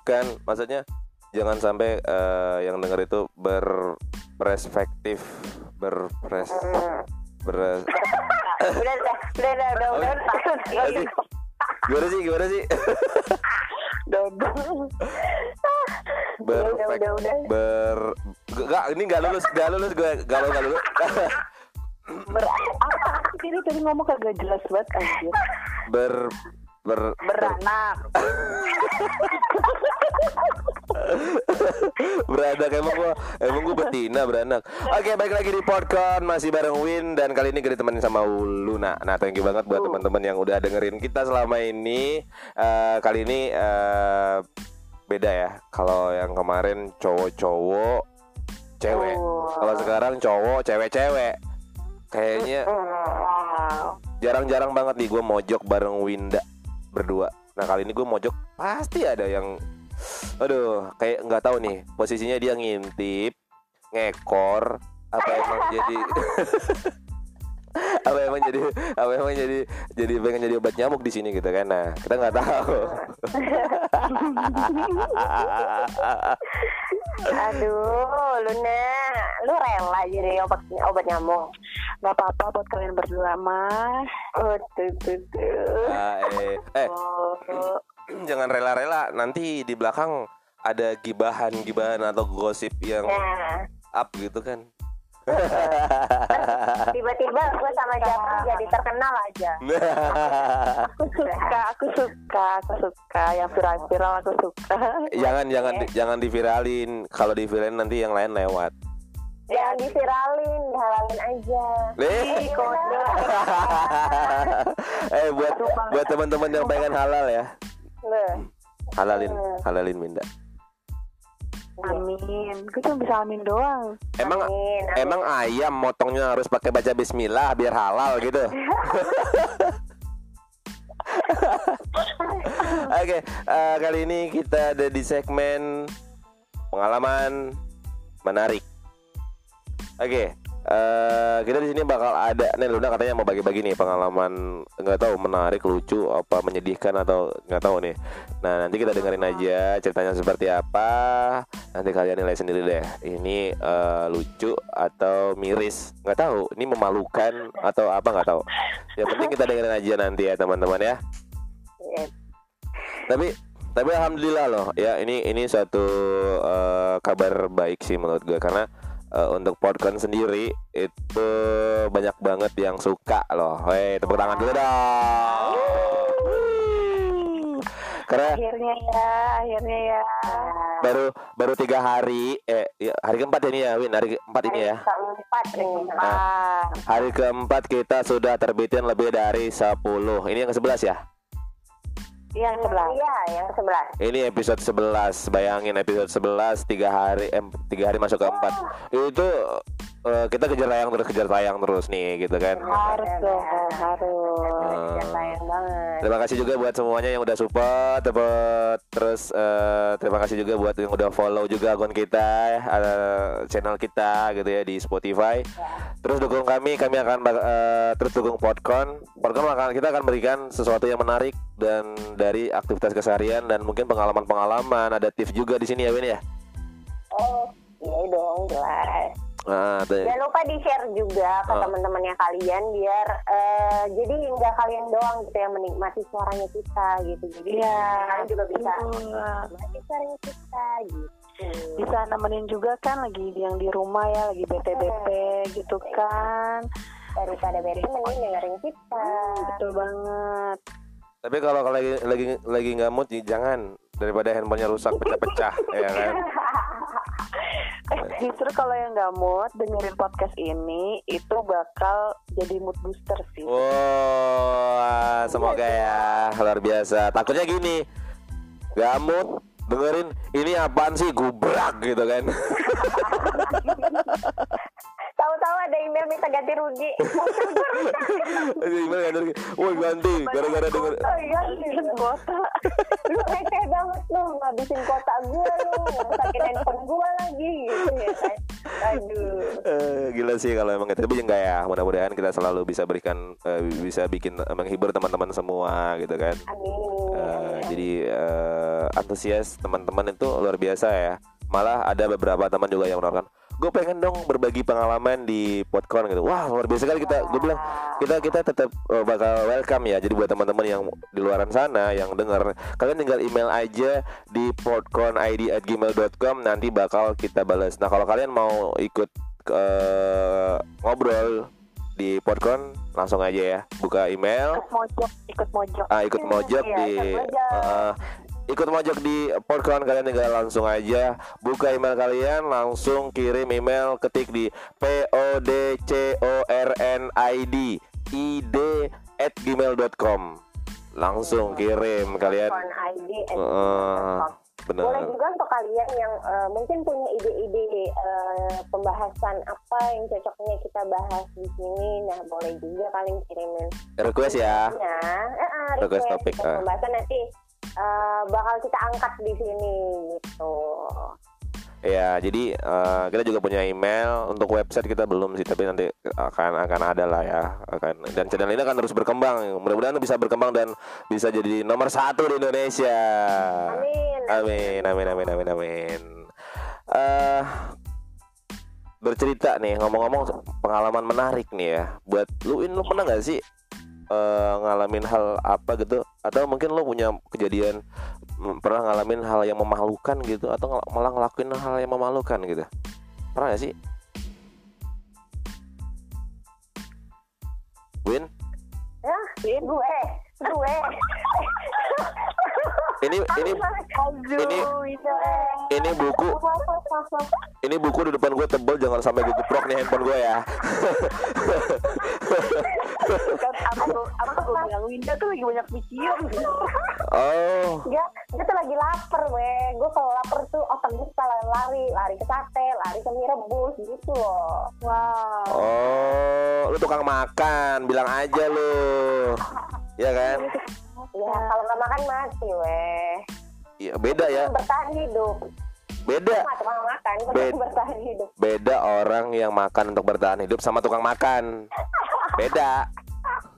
bukan maksudnya jangan sampai eh, yang denger itu berperspektif berpres ber udah udah udah udah udah udah udah Apa sih? gimana sih? Gimana sih? Ber ber enggak ini nggak lulus nggak lulus gue galau nggak lulus. Ber apa sih? Ini tadi ngomong kagak jelas banget anjir. Ber ber beranak beranak emang gua emang gua betina beranak. Oke balik lagi di podcast masih bareng Win dan kali ini gue ditemenin sama Luna. Nah thank you banget buat teman-teman yang udah dengerin kita selama ini. Eh, kali ini eh, beda ya. Kalau yang kemarin cowok-cowok cewek. Oh. kalau sekarang cowok cewek-cewek. Kayaknya jarang-jarang banget nih gue mojok bareng Winda berdua. Nah kali ini gue mojok pasti ada yang, aduh kayak nggak tahu nih posisinya dia ngintip, ngekor, apa emang jadi, apa emang jadi, apa emang jadi, jadi pengen jadi obat nyamuk di sini gitu kan? Nah kita nggak tahu. Aduh, Luna, lu rela jadi obat obat nyamuk? Gak apa-apa buat kalian berdua mah. Oh, tuh, tuh, tuh. Ah, eh, eh Oh, jangan rela-rela nanti di belakang ada gibahan-gibahan atau gosip yang nah, up gitu kan. tiba-tiba gue sama siapa jadi terkenal aja. Aku suka, aku suka, aku suka. Yang viral-viral aku suka. jangan jangan di- jangan diviralin kalau diviralin nanti yang lain lewat Jangan diviralin, dihalalin aja. Eh, kode. eh buat buat teman-teman yang pengen halal ya Loh, halalin halalin minda Amin. Gue cuma bisa amin doang. emang Amin. amin. emang ayam motongnya harus pakai baca Bismillah biar halal gitu Oke, eh, kali ini kita ada di segmen pengalaman menarik. Oke, eh, kita di sini bakal ada nih Luna katanya mau bagi-bagi nih pengalaman nggak tahu menarik, lucu, apa menyedihkan atau nggak tahu nih. Nah nanti kita dengerin aja ceritanya seperti apa. Nanti kalian nilai sendiri deh. Ini eh, lucu atau miris, nggak tahu. Ini memalukan atau apa nggak tahu. Yang penting kita dengerin aja nanti ya teman-teman ya Iya. tapi tapi alhamdulillah loh ya ini ini suatu eh, kabar baik sih menurut gue karena eh, untuk podcast sendiri itu banyak banget yang suka loh. Hei tepuk tangan dulu dong. Karena Akhirnya ya, akhirnya ya. baru baru tiga hari eh ya, hari keempat ini ya Win hari keempat ini ya Keempat nih. Ah. hari keempat kita sudah terbitin lebih dari 10 ini yang ke 11 ya Yang sebelah. Iya, yang sebelah. Ini episode 11 Bayangin episode 11 tiga hari eh, tiga hari masuk ke empat Itu eh, kita kejar tayang terus kejar tayang terus nih gitu kan Harus dong, harus. Eh, Sayang banget. Terima kasih juga buat semuanya yang udah support Terus eh, terima kasih juga buat yang udah follow juga akun kita eh, Channel kita gitu ya di Spotify Terus dukung kami, kami akan eh, terus dukung Podcon Podcon akan kita akan berikan sesuatu yang menarik Dan dari aktivitas keseharian dan mungkin pengalaman-pengalaman Ada tips juga di sini ya Win ya Oh, iya dong, jelas. Tuh. Jangan lupa di share juga ke Oh. teman-temannya kalian biar eh, jadi nggak kalian doang gitu yang menikmati suaranya kita gitu. Jadi kalian juga bisa menikmati suaranya kita gitu. bisa nemenin juga kan lagi yang di rumah ya lagi bete bete gitu kan Daripada bete mending dengerin kita. betul banget Tapi kalau kalau lagi lagi lagi nggak mood jangan daripada handphonenya rusak pecah-pecah ya kan. eh, justru kalau yang nggak mood dengerin podcast ini itu bakal jadi mood booster sih Wah, semoga ya luar biasa. Takutnya gini, nggak mood dengerin ini apaan sih gubrak gitu kan. Tahu-tahu ada email minta ganti rugi. Gimana kan? Wah ganti gara-gara denger. Oh iya, kota lu receh banget lu ngabisin kota gue lu ngerusakin handphone gue lagi gitu ya kan. Aduh. Eh, gila sih kalau emang gitu. Tapi enggak ya. Mudah-mudahan kita selalu bisa berikan eh, bisa bikin eh, menghibur teman-teman semua gitu kan. Amin. Eh, jadi eh, antusias teman-teman itu luar biasa ya. Malah ada beberapa teman juga yang menawarkan, gue pengen dong berbagi pengalaman di Podcon gitu. Wah luar biasa kali kita. Gue bilang kita kita tetap uh, bakal welcome ya. Jadi buat teman-teman yang di luaran sana yang dengar, kalian tinggal email aja di podconid@gmail.com nanti bakal kita balas. Nah kalau kalian mau ikut uh, ngobrol di Podcon langsung aja ya buka email ikut mojok ikut mojok ah ikut mojok Iya, di ikut mojok. uh, ikut mojok di Podcon kalian tinggal langsung aja buka email kalian langsung kirim email ketik di p o d c o r n i d i d at gmail.com langsung kirim kalian ID uh, bener Boleh juga untuk kalian yang eh, mungkin punya ide-ide eh, pembahasan apa yang cocoknya kita bahas di sini. Nah, boleh juga kalian kirimin. request ya Nah, eh, Request request topik, ah. pembahasan nanti eh, bakal kita angkat di sini gitu. Ya, jadi eh, kita juga punya email untuk website kita belum sih, tapi nanti akan akan ada lah ya. Akan dan channel ini akan terus berkembang. Mudah-mudahan bisa berkembang dan bisa jadi nomor satu di Indonesia. Amin. Amin, amin, amin, amin, amin. Eh, bercerita nih, ngomong-ngomong pengalaman menarik nih ya. Buat lu, In, lu pernah nggak sih eh, ngalamin hal apa gitu? Atau mungkin lu punya kejadian mm, pernah ngalamin hal yang memalukan gitu? Atau malah ngelakuin hal yang memalukan gitu? Pernah gak sih? Win, Ya, gue, gue. Ini ini ini ini buku ini buku di depan gue tebel jangan sampai gue geprok nih handphone gue ya. kan apa tuh apa gue bilang Winda tuh lagi banyak pikiran Oh, Dia, dia tuh lagi lapar, weh. Gue kalau lapar tuh otak gue suka lari, lari ke sate, lari ke mie rebus gitu loh. Wow. oh, lu tukang makan, bilang aja lu, ya kan? Ya, kalau nggak makan mati, weh. Iya beda ya, Bertahan hidup. beda, tukang makan, Bet- bertahan hidup. beda orang yang makan untuk bertahan hidup sama tukang makan, beda.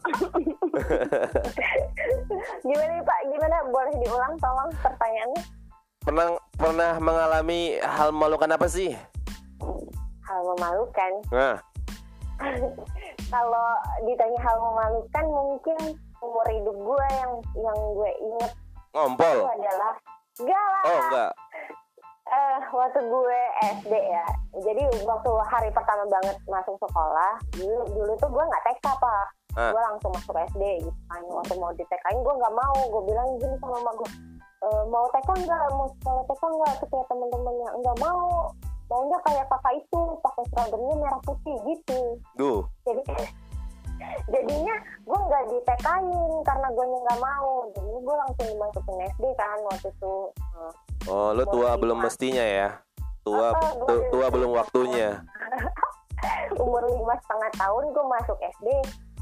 Gimana Pak? Gimana? Boleh diulang tolong pertanyaannya? Pernah pernah mengalami hal memalukan apa sih? Hal memalukan. Nah, Kalau ditanya hal memalukan, mungkin umur hidup gue yang yang gue inget itu ngompol. adalah enggak lah. Oh enggak. Eh, waktu gue SD ya. Jadi waktu hari pertama banget masuk sekolah, dulu dulu tuh gue nggak TK pak. Ah. Gue langsung masuk SD gitu kan. Waktu mau di TK gue nggak mau. Gue bilang gini sama mama gue, e, mau TK nggak? Mau sekolah TK nggak? Terus kayak temen-temennya nggak mau. Maunya kayak kakak itu pakai seragamnya merah putih gitu. Duh. Jadi jadinya gue nggak di TK-in karena gue nggak mau. Jadi gue langsung dimasukin SD kan waktu itu. Oh, lu tua belum mestinya ya. Tua tu- gue- tua belum waktunya. umur lima setengah tahun gue masuk SD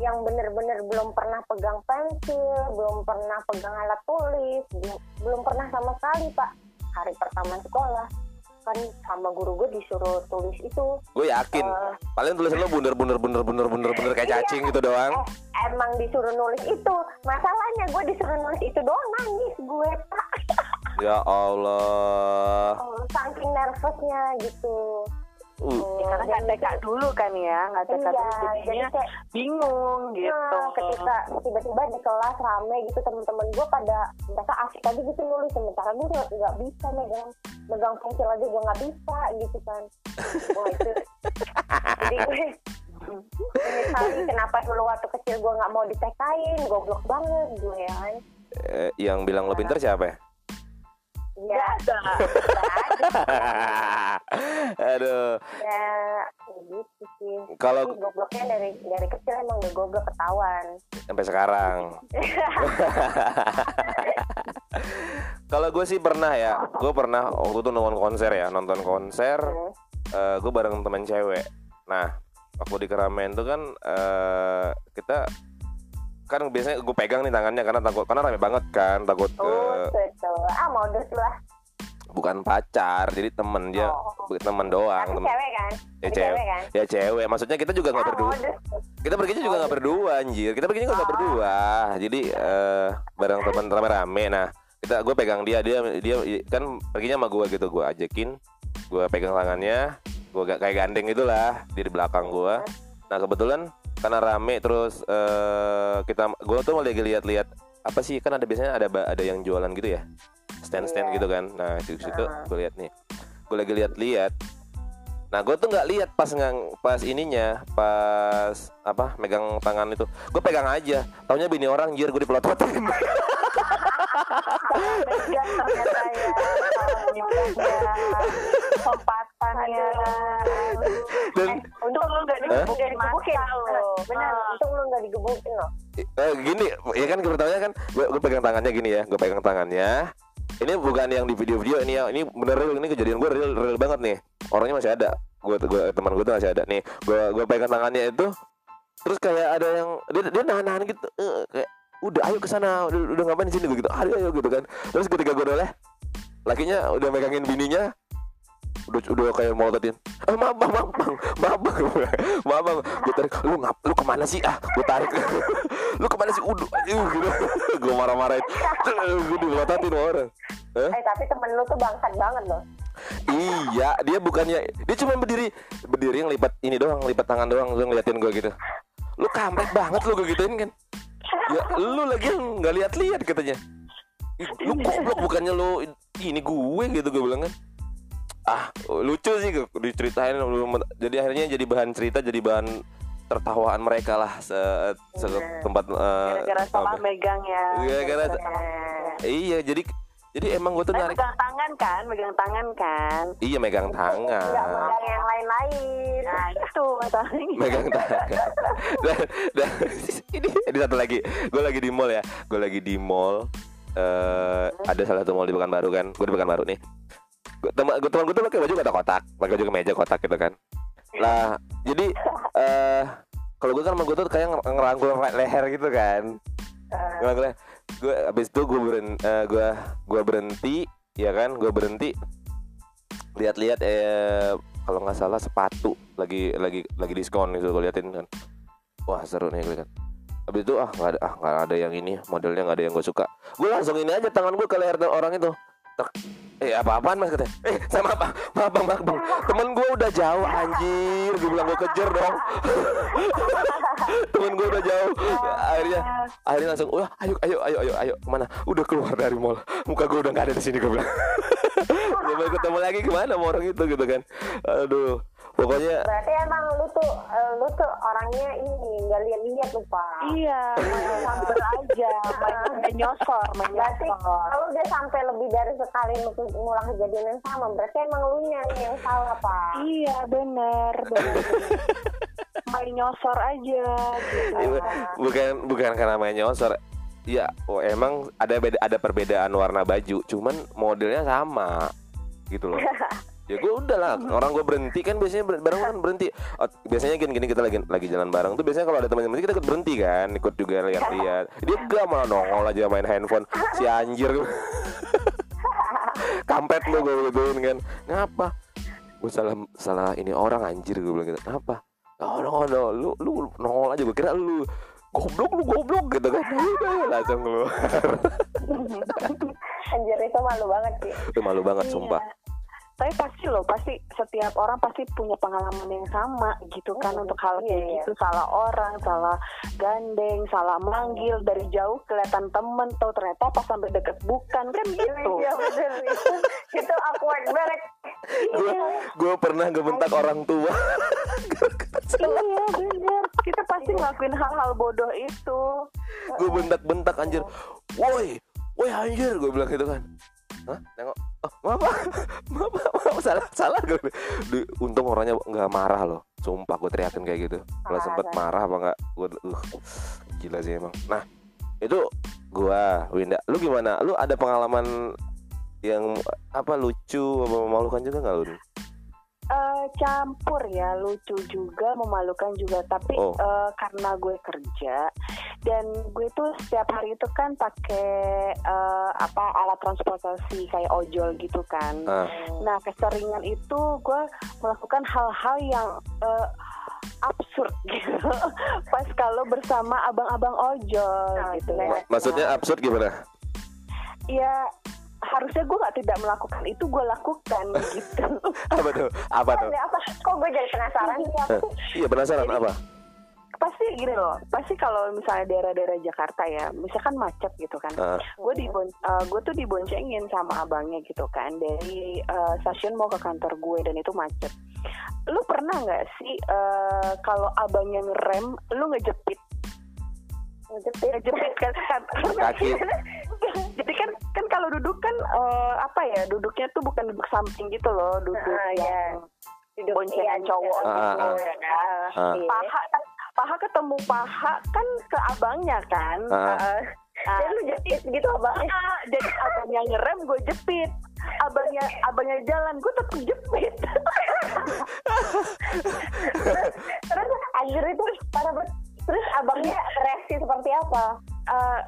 yang bener-bener belum pernah pegang pensil, belum pernah pegang alat tulis, belum, belum pernah sama sekali pak. Hari pertama sekolah kan sama guru gue disuruh tulis itu. Gue yakin. Eh, Paling tulisan lu bunder bunder bunder bunder bunder bunder kayak cacing gitu doang. eh, emang disuruh nulis itu. Masalahnya gue disuruh nulis itu doang nangis gue pak. Ya Allah. Oh, saking nervousnya gitu. Uh, Oh, karena nggak TK dulu kan ya nggak TK Iya, dulu jadi jadinya kayak bingung gitu. Nah, ketika tiba-tiba di kelas rame gitu temen-temen gue pada mereka asik aja gitu nulis. Sementara gue nggak nggak bisa megang megang pensil aja gue nggak bisa gitu kan. Wah itu jadi gue menyesali kenapa dulu waktu kecil gue nggak mau ditekain goblok banget gue ya. Kan eh, yang bilang lo pinter siapa ya? Ya ada Aduh. ya gitu sih Kalau gobloknya dari dari kecil emang udah goblok ketahuan sampai sekarang. Kalau gue sih pernah ya, gue pernah waktu itu nonton konser ya, nonton konser, Hmm. gue bareng teman cewek. Nah, waktu di keramaian tuh kan eh, kita kan biasanya gue pegang nih tangannya karena takut karena rame banget kan takut oh eh, ah modus lah. Bukan pacar jadi temen dia Oh. temen doang Tapi temen, cewek kan? ya Tapi cewek. kan? ya cewek. Maksudnya kita juga nggak Ah, berdua. modus. kita perginya juga nggak berdua anjir. Kita perginya juga nggak Oh. berdua. Jadi eh, bareng teman rame-rame. Nah kita gue pegang dia. Dia dia kan perginya sama gue gitu. Gue ajakin gue pegang tangannya. Gue gak kayak gandeng itulah dia di belakang gue nah kebetulan karena rame terus eh, kita gue tuh lagi lihat-lihat apa sih kan ada biasanya ada ada yang jualan gitu ya? Stand stand Iya. gitu kan? Nah di situ Ah. gue lihat nih. Gue lagi lihat-lihat. Nah gue tuh nggak lihat pas ngang pas ininya pas apa megang tangan itu. Gue pegang aja. Taunya bini orang jir gue dipelototin ternyata ya kesempatannya dan untuk lu nggak Hah? digebukin masa lo benar Ah. untung lu nggak digebukin loh. Eh, gini ya kan pertamanya kan gue, gue pegang tangannya gini ya gue pegang tangannya. Ini bukan yang di video-video ini ya ini bener real ini kejadian gue real real banget nih. Orangnya masih ada. Gue gue teman gue tuh masih ada. Nih gue gue pegang tangannya itu terus kayak ada yang dia dia nahan nahan gitu eh, kayak udah ayo ke sana. Udah, udah ngapain di sini? Gue gitu ayo ayo gitu kan. Terus ketika gue noleh lakinya udah megangin bininya udah udah kayak mau tadiin ah, maaf bang maaf bang maaf bang maaf. Bang gue tarik lu ngap lu ke mana sih? Ah gue tarik. Lu ke mana sih? Udah uh, gitu. Gue marah-marahin. Gue sama orang. Hah? eh tapi temen lu tuh bangsat banget loh. Iya dia bukannya dia cuma berdiri berdiri yang lipat ini doang lipat tangan doang lu ngeliatin gue gitu. Lu kampret banget lu gue gituin kan ya lu lagi nggak lihat-lihat katanya. Ih, lu goblok bukannya lu ini gue gitu gue bilang kan. Ah lucu sih gue diceritain jadi akhirnya jadi bahan cerita jadi bahan tertawaan mereka lah se, se- tempat eh, gara-gara salah apa. megang ya. Gara-gara- Eh. iya jadi jadi emang gue tuh Tapi narik megang tangan kan megang tangan kan. Iya megang tangan. megang yang lain-lain. Nah. Itu masalahnya. Megang tangan. Dan, dan ini ini satu lagi. Gue lagi di mall ya. Gue lagi di mall eh ada salah satu mall di Pekanbaru kan. Gue di Pekanbaru nih. Teman gue teman gue tuh pakai baju kotak-kotak pakai baju kemeja kotak gitu kan. Lah jadi eh kalau gue kan sama gue tuh kayak nger- ngerangkul le- leher gitu kan. Ngerangkul leher gue abis itu gue beren eh, gue gue berhenti ya kan? Gue berhenti. Lihat-lihat eh kalau nggak salah sepatu. Lagi lagi lagi diskon gitu gue liatin kan. Wah seru nih gue kan habis itu ah nggak ada ah nggak ada yang ini. Modelnya nggak ada yang gue suka. Gue langsung ini aja tangan gue ke leher orang itu. Eh apa apaan mas katanya? Eh sama apa? Bang bang temen gue udah jauh anjir. Gue bilang gue kejar dong. Temen gue udah jauh. Akhirnya akhirnya langsung wah ayo ayo ayo ayo ayo. Ke mana? Udah keluar dari mall. Muka gue udah nggak ada di sini gue bilang. Coba ketemu lagi gimana sama orang itu? Gitu kan. Aduh pokoknya berarti emang lu tuh eh, lu tuh orangnya ini nggak lihat-lihat lupa iya. Sambil aja main main nyosor main berarti kalau udah sampai lebih dari sekali lu- ngulang kejadian yang sama berarti emang lu nya nih yang salah pak. Iya bener bener. Main nyosor aja gitu. Iya, bukan bukan karena main nyosor. Ya oh, emang ada beda ada perbedaan warna baju cuman modelnya sama gitu loh ya gue udah lah orang gue berhenti kan biasanya bareng kan berhenti. Oh, biasanya gini gini kita lagi lagi jalan bareng tuh biasanya kalau ada teman-teman kita ikut berhenti kan ikut juga lihat-lihat. Dia gak malah nongol aja main handphone. Si anjir. Kampret lu gue gituin kan. Ngapa? Gue salah salah ini orang anjir gue bilang gitu. Kenapa oh no no lu lu nongol aja gue kira lu goblok lu goblok gitu kan. Udah langsung keluar. Anjir itu malu banget sih. Itu malu banget Iya. Tapi pasti loh pasti setiap orang pasti punya pengalaman yang sama gitu kan Hmm, untuk hal iya, kayak iya. gitu. Salah orang salah gandeng salah manggil dari jauh kelihatan temen tuh ternyata pas sampai deket bukan. Kan gitu. iya bener. Itu itu awkward banget. Gue gue pernah ngebentak orang tua. Iya bener. kita pasti ngelakuin hal-hal bodoh itu. Gue bentak-bentak anjir. Woi woi anjir gue bilang gitu kan Hah? Nengok, oh, maaf, maaf, maaf, maaf, salah, salah gue. Di- Untung orangnya nggak marah loh, sumpah gue teriakin kayak gitu. Kalau sempet marah apa nggak, gue, uh, gila sih emang. Nah, itu gua, Winda, lu gimana? Lu ada pengalaman yang apa lucu, apa memalukan juga nggak lu? Eh, campur ya lucu juga memalukan juga tapi Oh. eh, karena gue kerja dan gue tuh setiap hari itu kan pakai eh, apa alat transportasi kayak ojol gitu kan Ah. nah keseringan itu gue melakukan hal-hal yang eh, absurd gitu pas kalau bersama abang-abang ojol Oh, gitu ya Maksudnya absurd gimana? ya harusnya gue nggak tidak melakukan itu gue lakukan gitu. Apa tuh? Apa tuh? Apa? Kok gue jadi penasaran? Eh, iya penasaran. Apa? Pasti gini loh pasti kalau misalnya daerah-daerah Jakarta ya misalkan macet gitu kan. Ah. gue di gue tuh diboncengin sama abangnya gitu kan dari eh, stasiun mau ke kantor gue dan itu macet. Lu pernah nggak sih eh, kalau abangnya ngerem lu ngejepit Ngejepit. ngejepit kan Kaki. jadi kan kan kalau duduk kan eh, apa ya duduknya tuh bukan duduk samping gitu loh duduk Ah, yang Duduk boncengan iya, cowok Ah, ah, gitu ah. ya kan Ah. Iya. paha kan paha ketemu paha kan ke abangnya kan Ah. Heeh. Ah. Jadi lu jepit gitu abang. Ah, jadi abangnya ngerem gue jepit abangnya abangnya jalan gue tetap jepit Terus anjir itu pada ber- Terus abangnya reaksi seperti apa? Eh,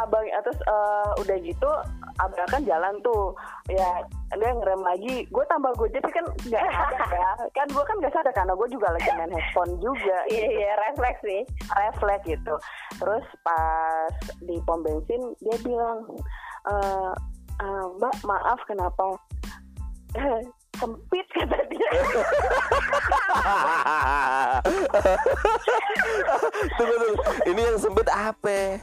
abang terus eh, udah gitu abang kan jalan tuh. Ya dia ngerem lagi. Gue tambah gue jepit kan nggak ya. Kan gue kan nggak sadar karena gue juga lagi main handphone juga. Iya iya refleks sih. refleks gitu. Terus pas di pom bensin dia bilang "Eh, eh, mbak maaf kenapa "Eh, sempit kata dia tunggu tunggu. Ini yang sempit apa?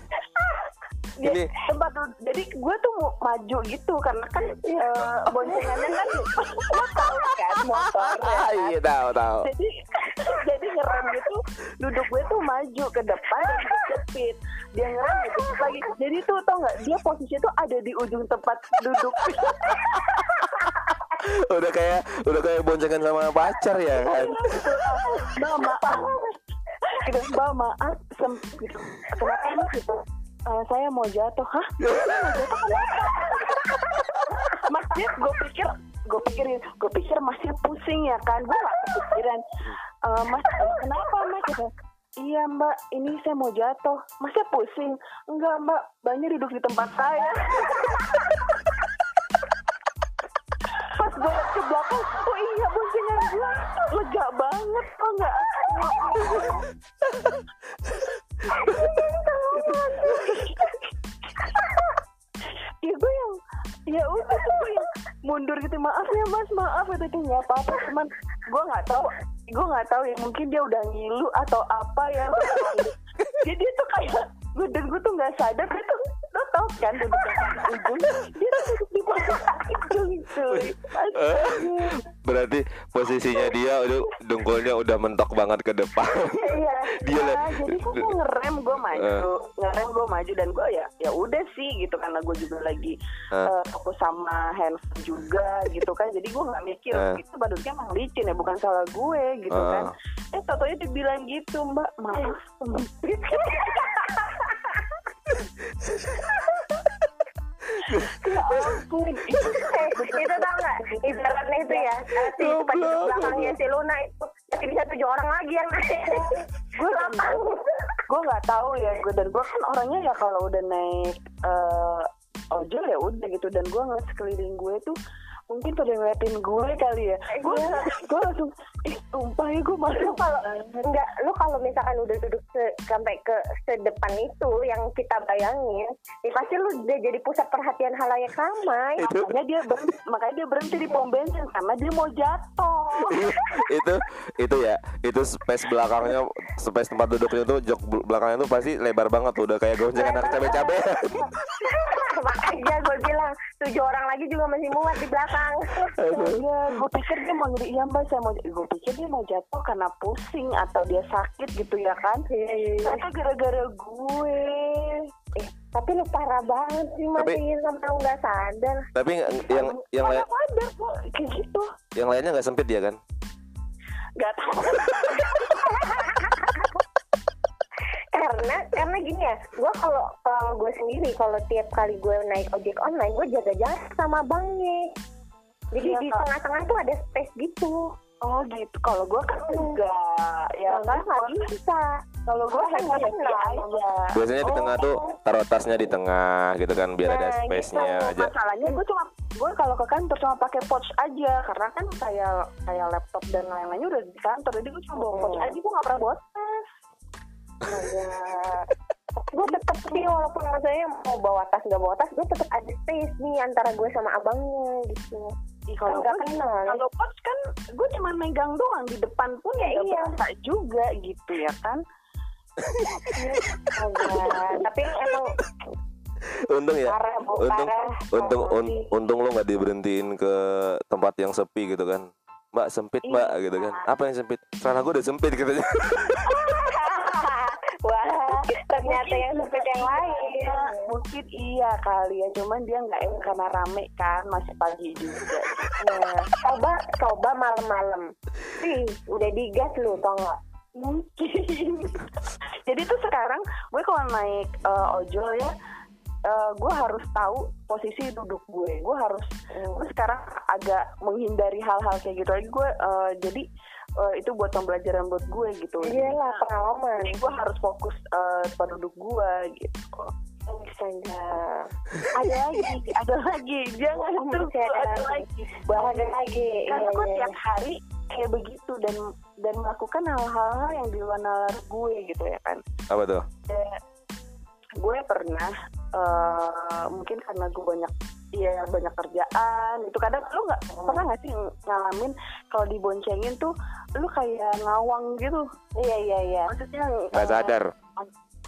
Dia- ini tempat jadi gue tuh mau maju gitu karena kan eh, boncengannya kan tau kan motor ya ah kan? iya tahu tahu. Jadi jadi ngerem gitu duduk gue tuh maju ke depan dan dia ngerem gitu lagi. Jadi tuh tau nggak dia posisi tuh ada di ujung tempat duduk udah kayak udah kayak boncengan sama pacar ya kan? Mbak maaf gitu mbak maaf sem gitu kenapa gitu. "Eh, saya mau jatuh hah? Saya mau jatuh kenapa mas dia gue pikir gue pikirin gue pikir masih pusing ya kan? Gue gak kepikiran. "Eh, mas eh, kenapa mas? Gitu. Iya mbak, ini saya mau jatuh. Masnya pusing? Enggak mbak, banyak duduk di tempat saya. Gue liat ke belakang, oh iya boncengan gue lega banget kok nggak? ya gue yang ya udah gue yang mundur gitu. Maaf ya mas maaf itu tuh nggak apa-apa cuman gue nggak tahu gue nggak tahu ya mungkin dia udah ngilu atau apa ya jadi dia tuh kayak gue dan gue tuh nggak sadar dia tuh lo tau kan duduk di ujung dia tuh duduk di posisi ujung cuy Astaga. berarti posisinya dia udah dengkulnya udah mentok banget ke depan Iya. Dia Nah, jadi gue ngerem gue maju, ngerem gue maju dan gue ya ya udah sih gitu karena gue juga lagi Eh. eh, fokus sama handphone juga gitu kan. Jadi gue nggak mikir Eh. itu badutnya emang licin ya bukan salah gue gitu Eh. kan. Eh totonya dibilang gitu mbak maaf. ya ampun itu tau nggak? Ibaratnya itu ya, si duduk belakangnya si Luna itu masih bisa tujuh orang lagi yang naik. gue lapang. gue nggak tahu ya gue dan gue kan orangnya ya kalau udah naik eh, ojol ya udah gitu dan gue ngeliat sekeliling gue tuh mungkin pada ngeliatin gue kali ya. Gue gue langsung ih sumpah ya gue malu. lu kalau enggak lu kalau misalkan udah duduk se- sampai ke sedepan itu yang kita bayangin ya pasti lu udah jadi pusat perhatian halayak ramai itu makanya dia berhenti, makanya dia berhenti di pom bensin karena dia mau jatuh. Itu itu ya itu space belakangnya space tempat duduknya tuh jok bel- belakangnya tuh pasti lebar banget tuh udah kayak goncengan anak cabe-cabe. Makanya gue bilang tujuh orang lagi juga masih muat di belakang Iya, gue pikir dia mau jadi iya mbak saya mau gue pikir dia mau jatuh karena pusing atau dia sakit gitu ya kan? Ternyata gara-gara gue. Eh, tapi lu parah banget sih Tapi- masih sampai lu nggak sadar. Tapi yang yang lain ada kok kayak gitu. yang lainnya nggak sempit ya kan? Nggak tahu. Karena karena gini ya gue kalau kalau gue sendiri kalau tiap kali gue naik ojek online gue jaga jarak sama banknya jadi Iya, di Kak. tengah-tengah tuh ada space gitu. Oh gitu. Kalau gue kan enggak. Ya kan nggak bisa. Kalau gue kan hanya nggak kenal. aja. biasanya di tengah tuh taruh tasnya di tengah gitu kan biar ada Nah, space-nya Gitu. aja. masalahnya gue cuma gue kalau ke kantor cuma pakai pouch aja. Karena kan kayak kayak laptop dan lain-lainnya udah di kantor. Jadi gue cuma bawa pouch Oh. aja. Gue nggak pernah bawa tas gue tetep sih walaupun maksudnya mau bawa tas nggak bawa tas gue tetap ada space nih antara gue sama abangnya gitu Kalau kalau nggak kenal kalau pos kan gue cuma megang doang di depan pun Ya, ya, iya. berasa juga gitu ya kan Agak. tapi emang Untung ya. parah bu Untung parah untung un- untung lo nggak diberhentiin ke tempat yang sepi gitu kan. Mbak sempit mbak gitu kan. Apa yang sempit? Karena gue udah sempit gitu. ternyata yang sempit yang lain. Ya, mungkin iya kali ya. Cuman dia nggak enak karena rame kan masih pagi juga. Nah coba coba malam-malam. Sih udah digas lu tau nggak? Mungkin. Jadi tuh sekarang gue kalau naik eh, ojol ya eh, gue harus tahu posisi duduk gue. Gue harus gue sekarang agak menghindari hal-hal kayak gitu lagi. Gue eh, jadi eh, itu buat pembelajaran buat gue gitu. Iyalah pengalaman. jadi gue harus fokus eh, pada duduk gue gitu. Astaga. ada lagi ada lagi. Jangan Oh, terus ada ada lagi. lagi. Ada lagi. Karena iya, gue iya, tiap hari kayak begitu dan dan melakukan hal-hal yang di luar nalar gue gitu ya kan. Apa tuh? Kayak gue pernah eh, mungkin karena gue banyak ya banyak kerjaan. Itu kadang lu nggak pernah nggak sih ngalamin kalau diboncengin tuh lu kayak ngawang gitu? Iya iya iya. Maksudnya Gak eh, sadar.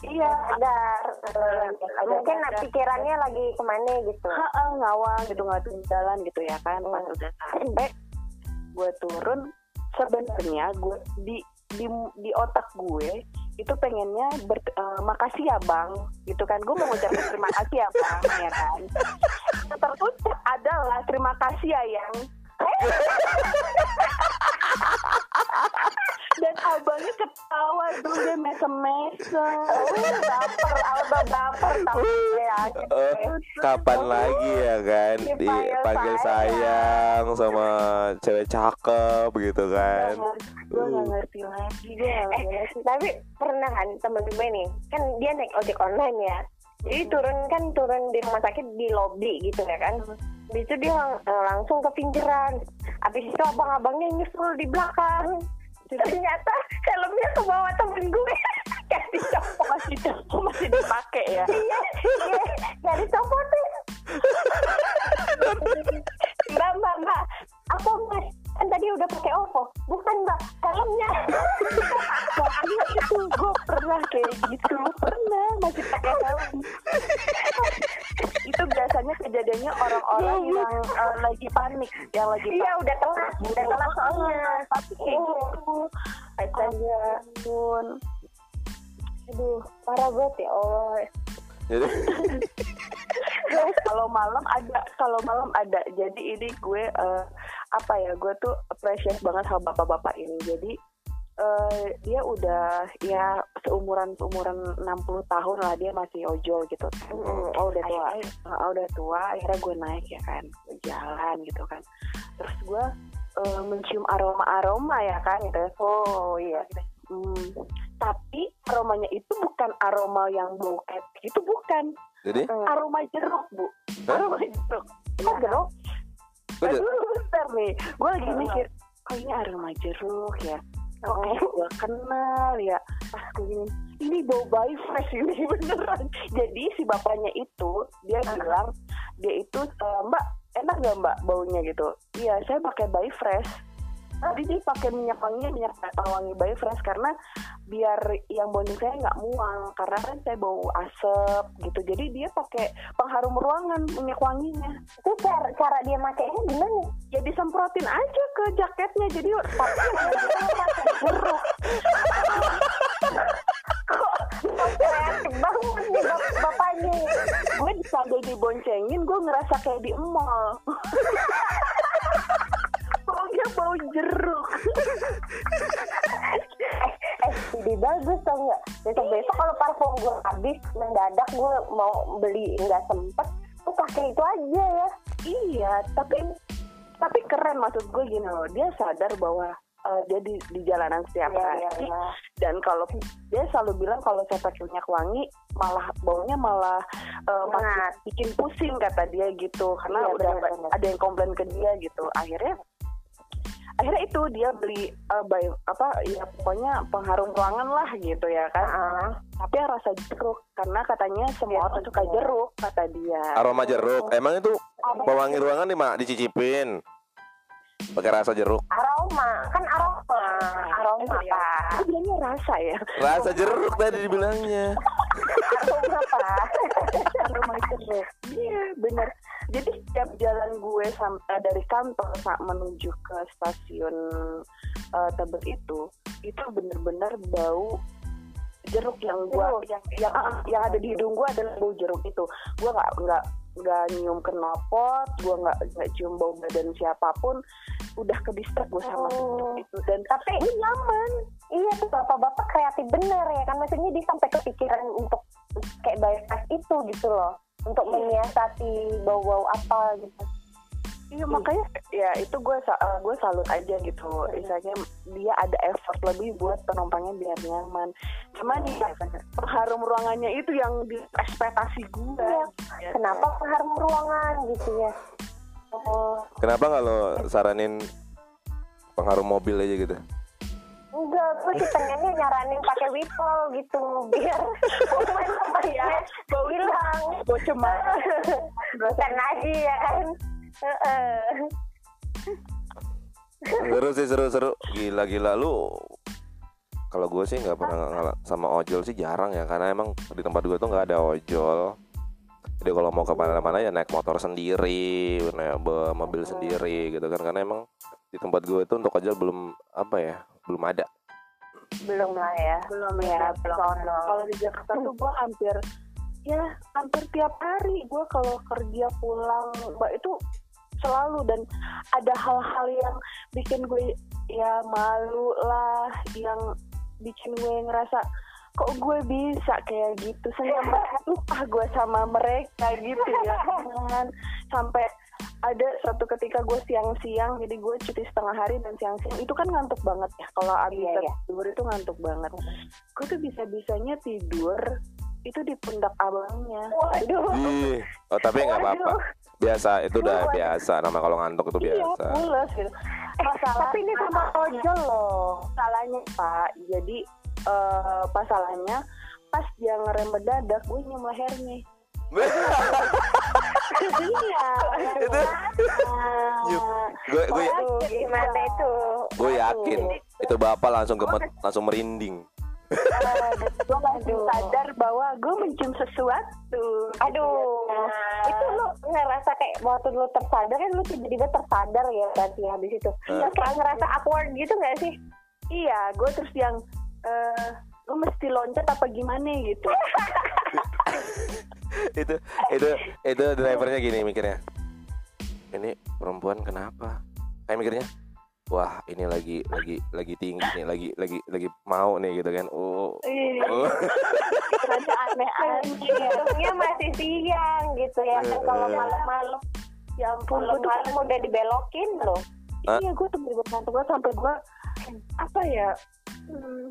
iya sadar. Ada- mungkin ada- pikirannya lagi ke mana gitu? Ha-ha, ngawang gitu ngeliatin jalan gitu ya kan pas Hmm. udah sampai gue turun sebenarnya gue di di di otak gue itu pengennya ber, eh, makasih ya bang. Gitu kan. Gue mau ngucapin terima kasih ya bang ya kan. Terucap adalah terima kasih ya yang dan abangnya ketawa tuh dia mesem-mesem. Baper Alba baper tapi ya kapan lagi ya kan? Dipanggil sayang. sama cewek cakep gitu kan. gue gak ngerti lagi gue eh ngerti tapi pernah kan temen gue nih kan dia naik ojek online ya. Jadi turun kan turun di rumah sakit di lobby gitu ya kan Habis itu dia lang- eh, langsung ke pinceran habis itu abang-abangnya nyusul di belakang. Ternyata helmnya ke bawah temen gue. Kasih copot masih masih dipakai ya? Iya iya. Gak dicopotin panik Yang lagi iya udah telat udah telat soalnya. Tapi kayak gitu Pun aduh parah banget ya Allah. Jadi kalau malam ada Kalau malam ada. Jadi ini gue eh, Apa ya Gue tuh appreciate banget sama bapak-bapak ini. Jadi eh, dia udah ya seumuran seumuran 60 tahun lah dia masih ojol gitu kan. Mm, oh udah tua. Akhirnya, ah, udah tua akhirnya gue naik ya kan jalan gitu kan. Terus gue eh, mencium aroma aroma ya kan gitu ya. oh iya. Hmm, tapi aromanya itu bukan aroma yang bau kayak gitu bukan. Jadi? Hmm. aroma jeruk bu. Hah? aroma jeruk. Kok jeruk? Nah, dulu bentar nih. Gue lagi Hmm. mikir kok ini aroma jeruk ya Oh. kayak gue kenal ya? Pas gue gini. Ini bau bayi fresh ini beneran. Jadi si bapaknya itu dia bilang dia itu "Eh, mbak enak gak mbak baunya? Gitu. Iya saya pakai bayi fresh jadi dia pakai minyak wangi minyak wangi bayi fresh karena biar yang bonceng saya nggak muang karena kan saya bau asap gitu. Jadi dia pakai pengharum ruangan minyak wanginya. Itu cara cara dia makainya gimana? Ya disemprotin aja ke jaketnya jadi kok kreatif banget nih bap- bapaknya. Gue sambil diboncengin gue ngerasa kayak di mall baunya bau jeruk. Eh eh ide bagus tau nggak? Besok besok kalau parfum gue habis mendadak gue mau beli nggak sempet tuh pakai itu aja ya. Iya tapi tapi keren maksud gue gini loh. Dia sadar bahwa eh, dia di, di jalanan setiap Iya, hari. iya, iya. dan kalau dia selalu bilang kalau saya pakai minyak wangi malah baunya malah eh, makin bikin pusing kata dia gitu. Karena udah benar, benar. ada yang komplain ke dia gitu. Akhirnya akhirnya itu dia beli eh, by- apa ya pokoknya pengharum ruangan lah gitu ya kan Ah, tapi yang rasa jeruk karena katanya semua Iya, orang suka betul. jeruk kata dia Aroma jeruk. Emang itu pewangi ruangan nih mak dicicipin. Pakai rasa jeruk. aroma kan aroma aroma Iya. pak Aku bilangnya rasa ya Rasa jeruk tadi dibilangnya. aroma pak aroma jeruk iya bener jadi setiap jalan gue sampai dari kantor saat menuju ke stasiun eh, Tebet itu itu bener-bener bau jeruk yang gua Jeruk. yang yang, ah, yang ada di hidung gue adalah bau jeruk itu. Gue nggak nggak nggak nyium knalpot gue nggak nggak cium bau badan siapa pun udah ke distract gue sama Oh. jeruk itu. Dan tapi nyaman. iya tuh bapak-bapak kreatif bener ya kan? Maksudnya dia sampai kepikiran untuk kayak bypass itu gitu loh untuk menyiasati bau-bau apa gitu Iya makanya ya itu gue eh, gue salut aja gitu misalnya dia ada effort lebih buat penumpangnya biar nyaman cuman ya pengharum ruangannya itu yang di ekspektasi gue Iya. Ya. kenapa pengharum ruangan gitu ya oh Kenapa nggak lo saranin pengharum mobil aja gitu? Enggak gue sih pengennya nyaranin pakai wipol gitu biar momen tempatnya bau hilang bau cemara bukan lagi ya kan Heeh. Seru sih seru-seru. Gila-gila lu. Kalau gue sih nggak pernah ngalah sama ojol sih jarang ya karena emang di tempat gue tuh nggak ada ojol. Jadi kalau mau ke mana-mana ya naik motor sendiri, naik mobil sendiri gitu kan karena emang di tempat gue tuh untuk ojol belum apa ya belum ada. belum lah ya. Belum ya ya belum. kalau di Jakarta tuh gue hampir ya hampir tiap hari gue kalau kerja pulang mbak itu selalu. Dan ada hal-hal yang bikin gue ya malu lah yang bikin gue ngerasa kok gue bisa kayak gitu? Senyaman lupa gue sama mereka gitu ya kan. Sampai ada suatu ketika gue siang-siang jadi gue cuti setengah hari dan siang-siang. Itu kan ngantuk banget ya kalau abis Iya, iya. tidur itu ngantuk banget. Gue tuh bisa-bisanya tidur itu di pundak abangnya. Waduh. Ih, oh tapi nggak apa-apa. Biasa itu udah biasa. Nama kalau ngantuk itu iya biasa. pulas gitu. Masalah tapi ini sama ojol loh. Salahnya pak jadi eh pasalnya pas dia ngerem mendadak gue nyium lehernya iya itu? Gue gue Waduh, gimana itu? Gue yakin itu bapak langsung gemet langsung merinding. gue langsung sadar bahwa gue mencium sesuatu. Aduh. Itu lu ngerasa kayak waktu lu tersadar kan lu tiba-tiba tersadar ya berarti habis itu. Eh. terus ngerasa awkward gitu gak sih? Iya gue terus yang eh gue mesti loncat apa gimana gitu itu itu itu drivernya gini mikirnya. Ini perempuan kenapa? Kayak mikirnya wah ini lagi lagi lagi tinggi nih lagi lagi lagi mau nih gitu kan. Oh, Iya, oh. rada aneh-aneh. Masih siang gitu ya. Kan kalau Eh. malam-malam ya ampun gue tuh udah dibelokin loh. Iya gue tuh ngantuk banget sampai gue apa ya hmm,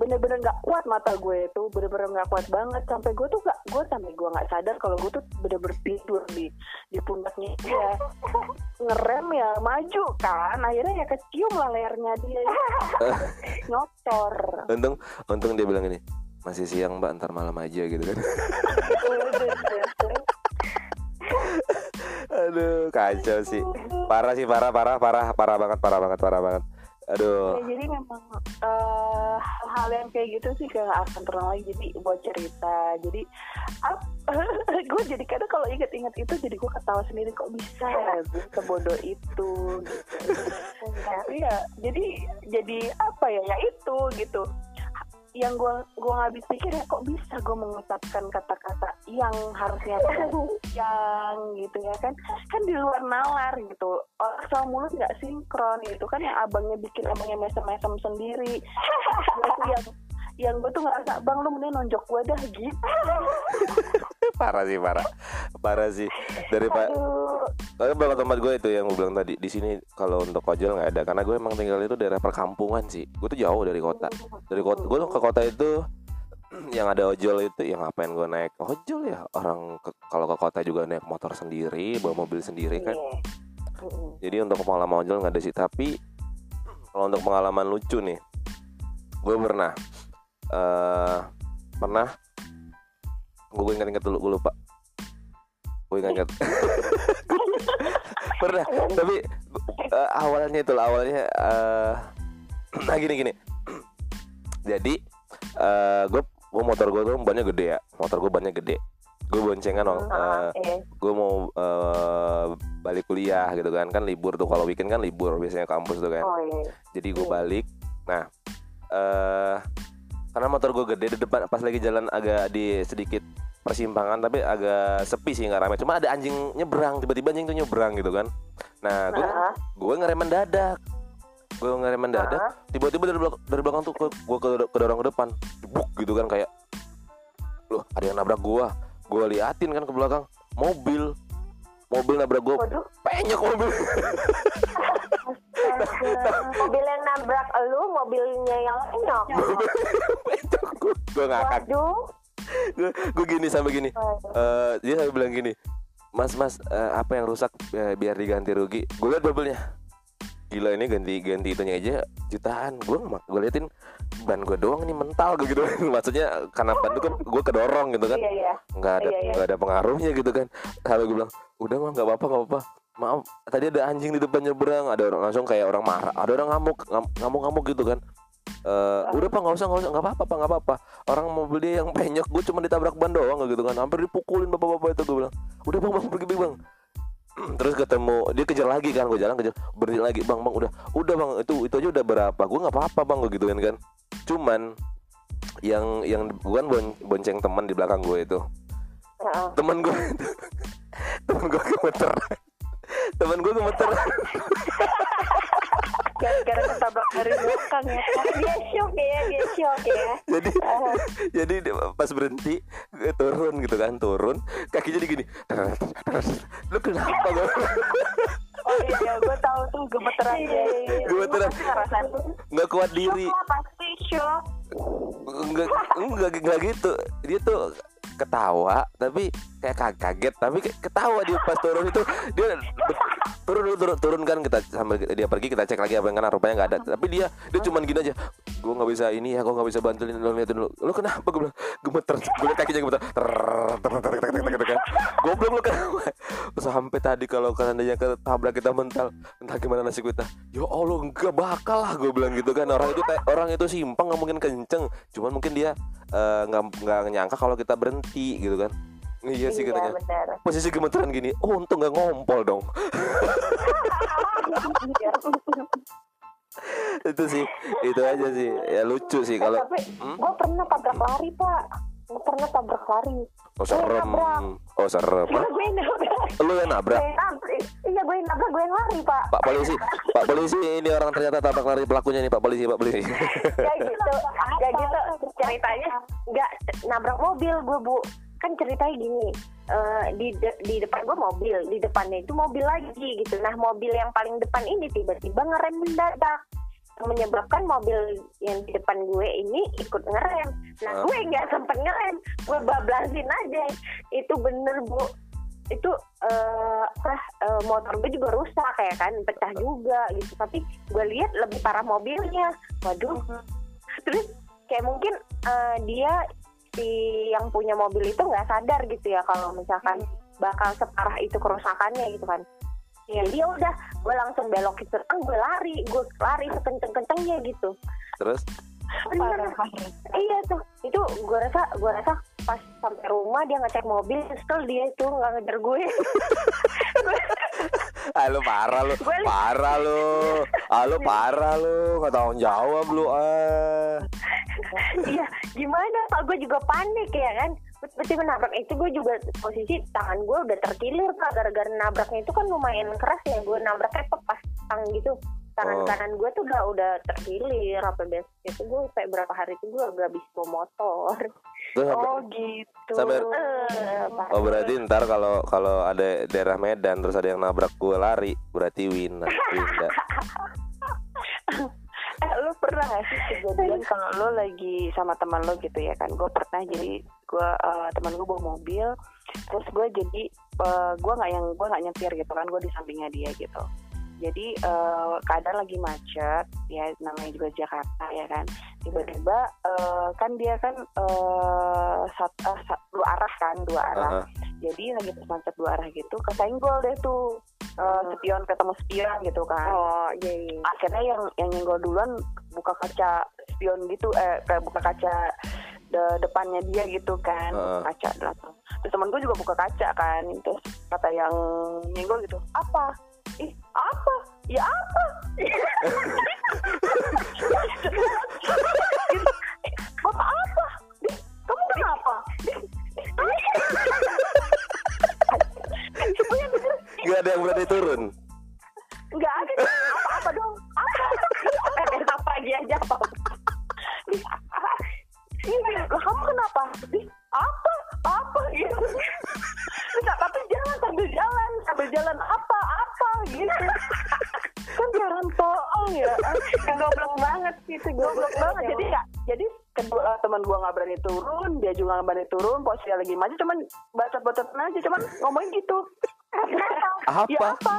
bener-bener nggak kuat mata gue itu bener-bener nggak kuat banget. Sampai gue tuh gak gue sampai gue nggak sadar kalau gue tuh bener-bener tidur di di pundaknya dia. Ngerem ya maju kan. Akhirnya ya kecium lah lehernya dia. Nyotor. Untung untung dia bilang ini masih siang mbak ntar malam aja gitu kan. Aduh kacau sih. Parah sih parah parah parah parah banget parah banget parah banget aduh. Ya, jadi memang eh, hal-hal yang kayak gitu sih gak akan terulang lagi jadi buat cerita. Jadi gue jadi kadang kalau inget-inget itu jadi gue ketawa sendiri kok bisa ya gue sebodoh itu? Gitu. Tapi ya jadi jadi apa ya ya itu gitu yang gue gue nggak habis pikir ya kok bisa gue mengucapkan kata-kata yang harusnya yang gitu ya kan? Kan di luar nalar gitu. Orang sama mulut nggak sinkron gitu kan? Yang abangnya bikin abangnya mesem-mesem sendiri. Yang yang gue tuh ngerasa bang lu mending nonjok gue dah gitu parah sih parah parah sih dari pak Tapi kalau tempat gue itu yang gue bilang tadi di sini kalau untuk ojol nggak ada karena gue emang tinggal itu daerah perkampungan sih. Gue tuh jauh dari kota. Dari kota gue ke kota itu yang ada ojol itu yang ngapain gue naik ojol ya orang ke- kalau ke kota juga naik motor sendiri bawa mobil sendiri kan Iya. Jadi untuk pengalaman ojol nggak ada sih. Tapi kalau untuk pengalaman lucu nih, gue pernah eh pernah gue ingat-ingat dulu gue lupa. Gue ingat-ingat. pernah. Tapi eh, awalnya itu lah, awalnya eh nah gini gini. Jadi eh gue gue motor gue tuh bannya gede ya. Motor gue bannya gede. Gue boncengan eh, Ah, gue mau eh, balik kuliah gitu kan kan libur tuh kalau weekend kan libur biasanya kampus tuh kan Oh iya. jadi gue Iya. balik nah eh karena motor gue gede di depan pas lagi jalan agak di sedikit persimpangan tapi agak sepi sih nggak ramai cuma ada anjing nyebrang tiba-tiba anjing tuh nyebrang gitu kan. Nah gue Ah, gue ngerem mendadak. Gue ngerem mendadak. Ah. tiba-tiba dari belakang, dari belakang tuh gue ke kedorong ke depan. Jebuk gitu kan kayak loh ada yang nabrak gue gue liatin kan ke belakang. Mobil. Mobil nabrak gue penyok mobil mobil yang nabrak lu, mobilnya yang lenyok. gue ngakak Waduh. gue gini sampai gini. Eh, dia sampai bilang gini mas mas eh, apa yang rusak Eh, biar diganti rugi gue liat mobilnya gila ini ganti ganti itunya aja jutaan gue gue liatin ban gue doang nih mental gue gitu maksudnya karena ban itu kan gue kedorong gitu kan Iya, iya. nggak ada Iya, iya. nggak ada pengaruhnya gitu kan kalau gue bilang udah mah nggak apa-apa nggak apa-apa maaf tadi ada anjing di depan nyebrang. Ada orang langsung kayak orang marah. Ada orang ngamuk ngam- ngamuk-ngamuk gitu kan. Eh, udah pak nggak usah nggak usah. Nggak apa-apa pak nggak apa-apa. Orang mobil dia yang penyok gue cuma ditabrak ban doang gitu kan. Hampir dipukulin bapak-bapak itu gue bilang. Udah bang bang pergi bang terus ketemu dia kejar lagi kan gue jalan kejar. Berhenti lagi bang bang udah. Udah bang itu itu aja udah berapa? Gue nggak apa-apa bang gue gitu kan. Cuman yang yang bukan bon- bonceng teman di belakang gue itu. Teman gue teman gue gemeter teman gue gemeter. Gara-gara ketabrak dari belakang ya. Dia shock ya, dia shock ya. jadi jadi dia- pas berhenti gue turun gitu kan turun. Kakinya jadi gini. Lu kenapa gue Oh iya, gue tahu tuh gemeteran Iya, iya, iya. gemeteran. Nggak kuat diri. Pasti shock. enggak enggak enggak gitu. Dia tuh ketawa tapi kayak kag- kaget tapi kayak ketawa dia pas turun itu dia turun turun, turun kan kita sambil dia pergi kita cek lagi apa yang kena rupanya nggak ada. Tapi dia dia cuman gini aja gue nggak bisa ini ya gue nggak bisa bantuin lo liatin dulu. Lo kenapa? Gue bilang gemeter. Gue liat kakinya gemeter. Ter. goblok lo kenapa? Sampai tadi kalau seandainya ketabrak kita mental entah gimana nasib kita ya allah enggak bakal lah gue bilang gitu kan. Orang itu orang itu simpang nggak mungkin kenceng. Cuman mungkin dia eh, nggak nggak nyangka kalau kita berhenti gitu kan iya sih Iya, katanya benar. posisi gemeteran gini oh untung nggak ngompol dong Iya. itu sih itu aja sih ya lucu sih Eh, kalau tapi Hmm? gue pernah tabrak lari, Pak. Gue pernah tabrak lari. oh serem oh serem Iya, Hah? gue yang nabrak. lu yang nabrak Gue yang nabrak. Iya, gue yang nabrak, gue yang lari, Pak. Pak polisi, Pak polisi ini orang ternyata tabrak lari pelakunya nih Pak polisi, Pak polisi. Gak gitu, gak gitu. Ceritanya nggak nabrak mobil gue, Bu. Kan ceritanya gini, eh, di de- di depan gue mobil, di depannya itu mobil lagi gitu. Nah, mobil yang paling depan ini tiba-tiba ngerem mendadak. Menyebabkan mobil yang di depan gue ini ikut ngerem. Nah, gue nggak sempet ngerem, gue bablasin aja. Itu bener, Bu. Itu eh, apa eh, motor gue juga rusak ya kan, pecah juga gitu. Tapi gue lihat lebih parah mobilnya. Waduh, terus kayak mungkin eh, dia si yang punya mobil itu nggak sadar gitu ya kalau misalkan bakal separah itu kerusakannya gitu kan. Ya dia udah gue langsung belok ke tengah gue lari gue lari sekenceng kencengnya gitu. Terus? Parah, iya tuh itu gue rasa gue rasa pas sampai rumah dia ngecek mobil kesel dia itu nggak ngejar gue ah lu parah lu, parah lu. Ah lu parah lu, nggak tanggung jawab lu ah. iya gimana pak? Gue juga panik ya kan? Tiba-tiba nabrak. Itu gue juga posisi tangan gue udah terkilir pak. Gara-gara nabraknya itu kan lumayan keras ya. Gue nabraknya pas tang gitu tangan Oh. kanan gue tuh udah udah terkilir apa biasa itu gue kayak berapa hari itu gue gak bisa bawa motor Terus sampai- Oh gitu. Sampai- Pak. Oh berarti ntar kalau kalau ada daerah Medan terus ada yang nabrak gue lari berarti win Winda. Eh, lu pernah gak sih kejadian kalau lu lagi sama teman lu gitu ya kan? Gue pernah jadi gue eh, teman gue bawa mobil, terus gue jadi eh, gue nggak yang gue nggak nyetir gitu kan gue di sampingnya dia gitu jadi eh, keadaan lagi macet ya namanya juga Jakarta ya kan. Tiba-tiba eh, kan dia kan eh, sat, eh, sat- dua arah kan dua arah. Heeh. jadi lagi pas macet dua arah gitu kesenggol deh tuh eh, spion ketemu spion gitu kan. Oh iya iya. Akhirnya yang yang nyenggol duluan buka kaca spion gitu eh kayak buka kaca de- depannya dia gitu kan Heeh. kaca belakang. Terus temen gue juga buka kaca kan terus kata yang nyenggol gitu apa ih apa? Ya apa? Bapak apa? Kamu kenapa? Gak ada yang berani turun. nggak ada. Apa-apa dong. Apa? Eh apa lagi aja apa ini kamu kenapa apa? Apa? Gitu. Enggak, tapi jalan sambil jalan. Sambil jalan apa? Apa? Gitu. Kan jalan tool ya. Goblok banget gitu goblok banget. jadi nggak jadi kedua eh, teman gua nggak berani turun dia juga nggak berani turun posisi lagi maju cuman bacot-bacotan aja cuman ngomongin gitu. Apa? ya apa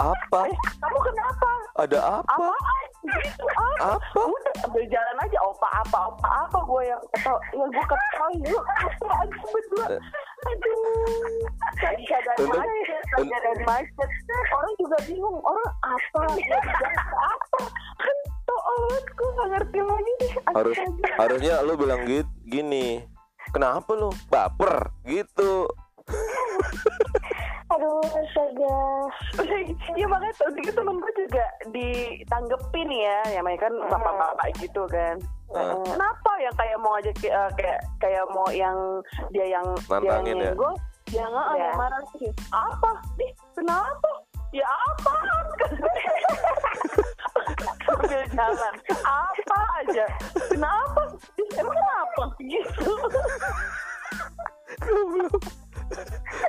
Apa? eh, kamu kenapa? Ada apa? apaan? Gitu apa? Apa? udah sambil jalan aja. Opa apa? Opa apa? Gue yang ketawa yang gue ketawa ketawa aja berdua aduh. Lagi keadaan macet lagi keadaan macet. Orang juga bingung. Orang apa? Jalan apa? Kan toot gue gak ngerti lagi. Deh Harus harusnya lu bilang gitu gini. Kenapa lu baper? Gitu? aduh astaga Iya makanya tuh gitu temen gue juga ditanggepin ya, ya mereka kan bapak-bapak gitu kan. Ah. Kenapa yang kayak mau ngajak eh, kayak kayak mau yang dia yang dia yang Nantangin ya? dia nggak Ya. yang marah sih. Apa? Ih, kenapa? Ya apa? Sambil jalan, apa aja? Kenapa? Emang kenapa? Gitu.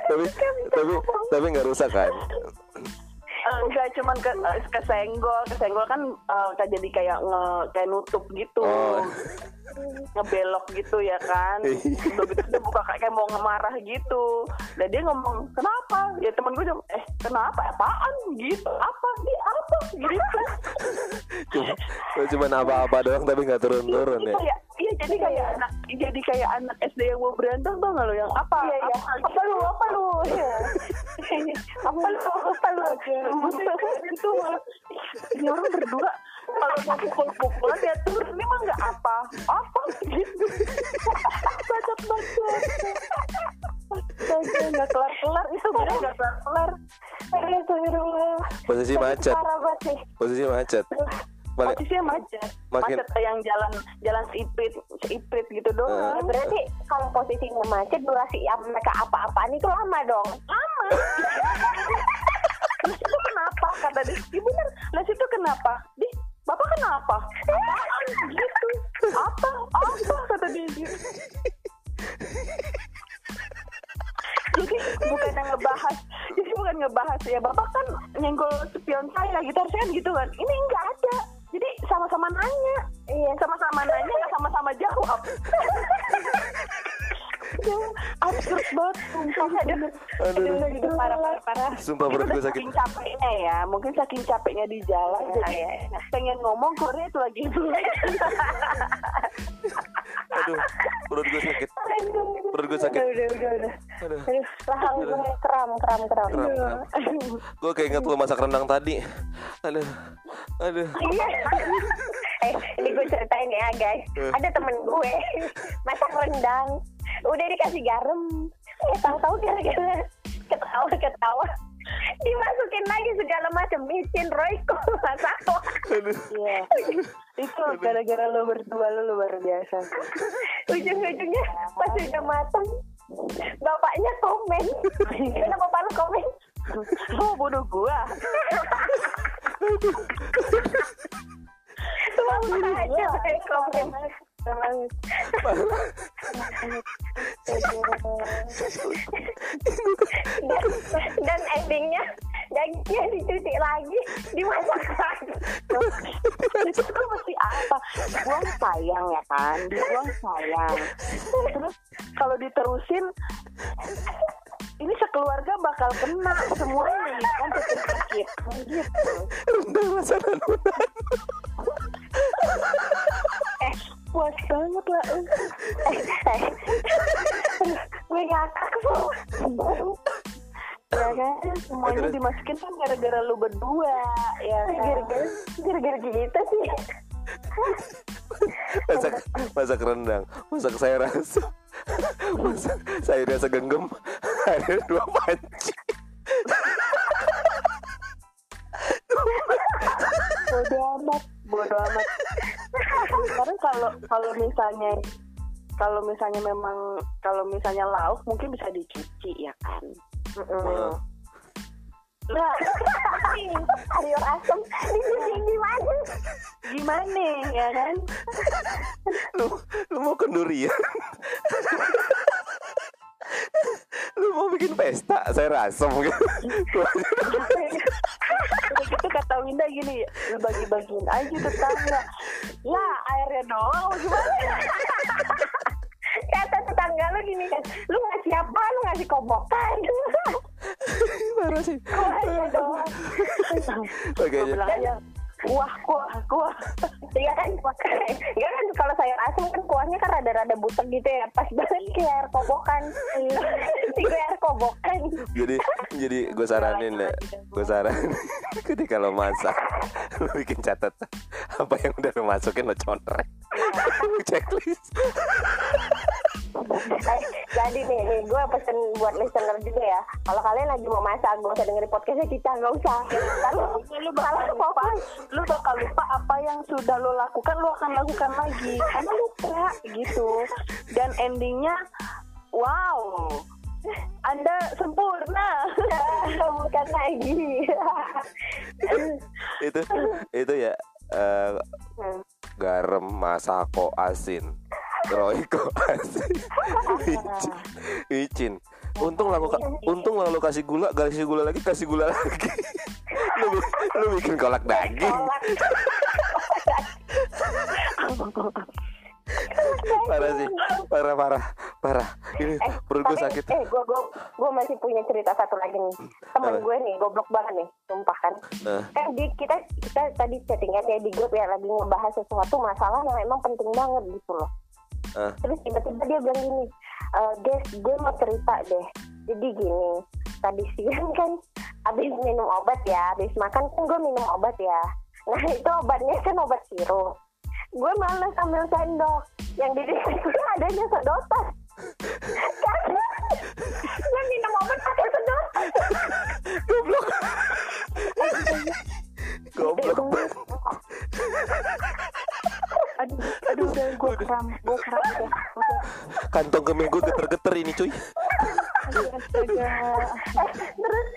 Tapi tapi tapi nggak rusak kan? Eh, enggak cuman ke eh, kesenggol kesenggol kan eh, kayak jadi kayak nge kayak nutup gitu. Oh. ngebelok gitu ya kan. Udah gitu dia buka kayak, mau ngemarah gitu. Dan dia ngomong kenapa? Ya temen gue bilang, eh kenapa? Apaan? Gitu. Apa? Di apa? Gitu. Cuma, cuma apa-apa doang tapi nggak turun-turun ya. kayak iya jadi kayak anak jadi kayak anak SD yang mau berantem tau gak lo yang apa? Iya, iya. apa, apa lu apa lu Iya. apa lu apa lu itu ini orang berdua. Kalau mau pukul-pukulan ya turun ini mah nggak apa. Apa? Gitu bacot. Bacot Astaga, nggak kelar kelar itu bener nggak kelar kelar Astagfirullah. Posisi macet, posisi macet. Balik. posisinya macet. Makin- macet yang jalan jalan seiprit seiprit gitu doang. Nah, berarti kalau posisinya macet durasi ya mereka apa-apaan itu lama dong. Lama. Lah itu kenapa? Kata dia iya bener. Lah itu kenapa? Di bapak kenapa? Apaan gitu. Apa? Apa? Kata dia gitu jadi bukan yang ngebahas jadi bukan ngebahas ya bapak kan nyenggol spion saya gitu. Harusnya kan gitu kan. Ini enggak ada jadi sama-sama nanya iya sama-sama nanya nggak sama-sama jawab ya absurd banget sumpah Aduh. Aduh, gitu parah parah parah Sumpah perut gue sakit. saking capeknya ya mungkin saking capeknya di jalan jadi pengen ngomong keluarnya itu lagi Aduh, perut gue sakit. Perut gue sakit. udah udah udah Aduh. Aduh, rahang gue kram kram kram Kram, kram. Gue kayak inget lu masak rendang tadi. Aduh, aduh. Iya. eh, ini gue ceritain ya guys. Eh. Ada temen gue masak rendang, udah dikasih garam, eh tahu-tahu gara-gara ketawa-ketawa dimasukin lagi segala macam micin, royco, masalah. Aduh. Iya. itu gara-gara lo berdua lo luar biasa Ujung-ujungnya pas udah matang, bapaknya komen. Kenapa bapak lu komen? lo bunuh gua Aja pakai komen. dan, dan endingnya dagingnya dicuci lagi dimasak lagi itu mesti apa? Buang sayang ya kan? Dibuang sayang. Terus kalau diterusin ini sekeluarga bakal kena semuanya nih kan sakit gitu Rendang rasa eh puas banget lah eh. eh, gue ngakak tuh ya kan semuanya Terus? dimasukin kan gara-gara lu berdua ya kan? gara-gara gara-gara gitu sih Masak masak rendang, masak sayur asam. Sayur rasa genggam. Ada dua panci. bodo amat bodo amat sekarang kalau kalau misalnya kalau misalnya memang kalau misalnya lauk mungkin bisa dicuci ya kan Nah, nah sayur asem di sini gimana gimana ya kan lu lu mau ke durian? Lu mau bikin pesta? Sayur asam gitu? udah gitu kata Winda gini lu bagi-bagiin aja tetangga. Lah airnya doang gimana? Kata tetangga lu gini kan lu ngasih apa? Lu ngasih kobokan. Parah sih. Kuahnya doang. Oke, aja kuah kuah kuah. Iya kan, Iya kan kalau sayur asam kan kuahnya kan rada-rada butek gitu ya. Pas banget kayak air kobokan. Tiga air kobokan. Jadi jadi gue saranin ya gue saranin. Ketika lo masak lo bikin catatan apa yang udah lo masukin lo contrek Lu checklist Jadi nih, nih gue pesen buat listener juga ya. Kalau kalian lagi mau masak, gak usah dengerin podcastnya kita Gak usah. Kalau lu bakal lupa. lu bakal lupa apa yang sudah lo lakukan lo akan lakukan lagi. Karena lupa gitu. Dan endingnya wow. Anda sempurna. Bukan lagi. Itu itu ya Hmm. garam masako asin micin micin untung ka- untung lah lo kasih gula kasih gula lagi kasih gula lagi. Lu, lu bikin kolak daging. Parah sih. Parah parah. Parah. Ini Eh, perut gue sakit. Eh, gue gue gue masih punya cerita satu lagi nih. Temen gue nih, goblok banget nih, sumpah kan. Eh, Kan di kita kita tadi chattingan ya di grup ya lagi ngebahas sesuatu masalah yang emang penting banget gitu loh. Eh, Terus tiba-tiba dia bilang gini, e, guys, gue mau cerita deh. Jadi gini, tadi siang kan abis minum obat ya, abis makan kan gue minum obat ya. Nah itu obatnya kan obat sirup. Gue malas ambil sendok. Yang di gue adanya sedotan. Karena gue minum obat pakai sedotan. goblok goblok. Aduh aduh udah gue kram gue kram udah udah kantong kemih gue geter-geter ini cuy. Astaga. Eh, terus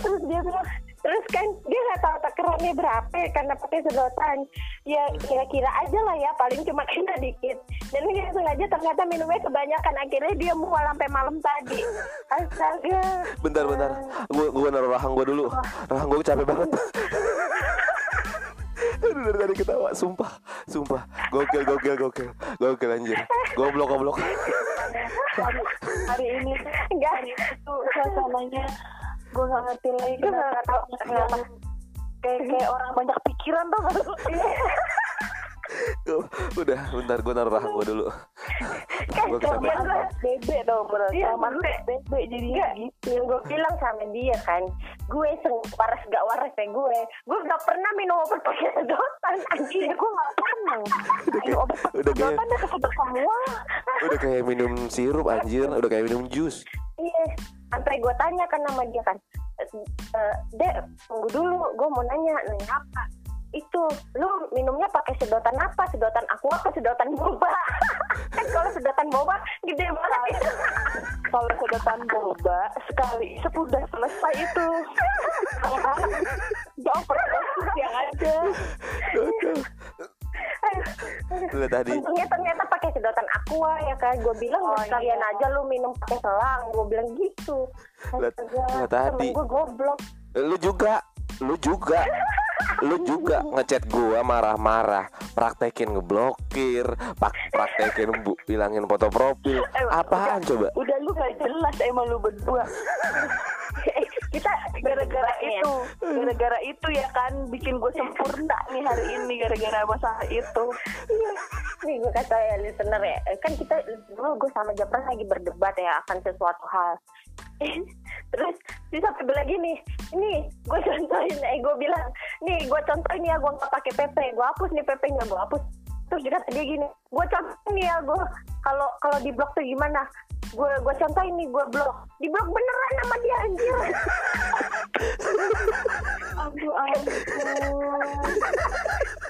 terus dia bilang terus kan dia nggak tahu takarannya berapa ya, karena pakai sedotan. Ya kira-kira aja lah ya paling cuma kena dikit. Dan dia sengaja ternyata minumnya kebanyakan. Akhirnya dia mual sampai malam tadi. Astaga. Bentar bentar. Gue gue naruh rahang gue dulu. Rahang gue capek banget. Aduh, dari tadi ketawa sumpah sumpah. Gokil gokil gokil. Gokil anjir. Goblok goblok. Hari, hari ini enggak hari itu suasananya gue nggak ngerti lagi. Gue kenapa tahu kenapa. kayak kayak orang banyak pikiran tuh. Udah bentar gue naruh rahang gue dulu kan dia kesampean. gue bebek dong bro. Iya, bebek. bebek jadinya Enggak, gitu. yang gue bilang sama dia kan gue seng waras gak waras ya gue. Gue gak pernah minum obat pakai sedotan anjir gue gak pernah. Ayo, obat udah kayak sedotan udah semua udah kayak minum sirup anjir. Udah kayak minum jus. Iya sampai gue tanya kan sama dia kan e, dek tunggu dulu. Gue mau nanya nanya apa itu lu minumnya pakai sedotan apa sedotan aku apa sedotan boba kan kalau sedotan boba gede banget kalau sedotan boba sekali sudah selesai itu jauh proses yang ada gokil Lihat tadi Untungnya ternyata pakai sedotan aqua ya kan. Gue bilang Oh, "Udah sekalian iya. aja lu minum pakai selang. Gue bilang gitu. Tadi. Temen gue goblok. lu juga lu juga lu juga ngechat gua marah-marah praktekin ngeblokir pak praktekin bu bilangin foto profil Eh, apaan coba Udah lu gak jelas emang lu berdua. kita Gara-gara Iya. itu, gara-gara itu ya kan bikin gue sempurna nih hari ini gara-gara masalah itu. nih gue kata ya listener ya kan kita dulu gue sama Japran lagi berdebat ya akan sesuatu hal terus dia sampai bilang gini ini gue contohin. Eh gue bilang nih gue contohin ya gue nggak pakai PP gue hapus nih PP nya gue hapus. Terus dia kata dia gini gue contohin nih ya gue kalau kalau di blok tuh gimana? Gue gue contohin nih gue blok. Di blok beneran sama dia anjir. Aduh ampun.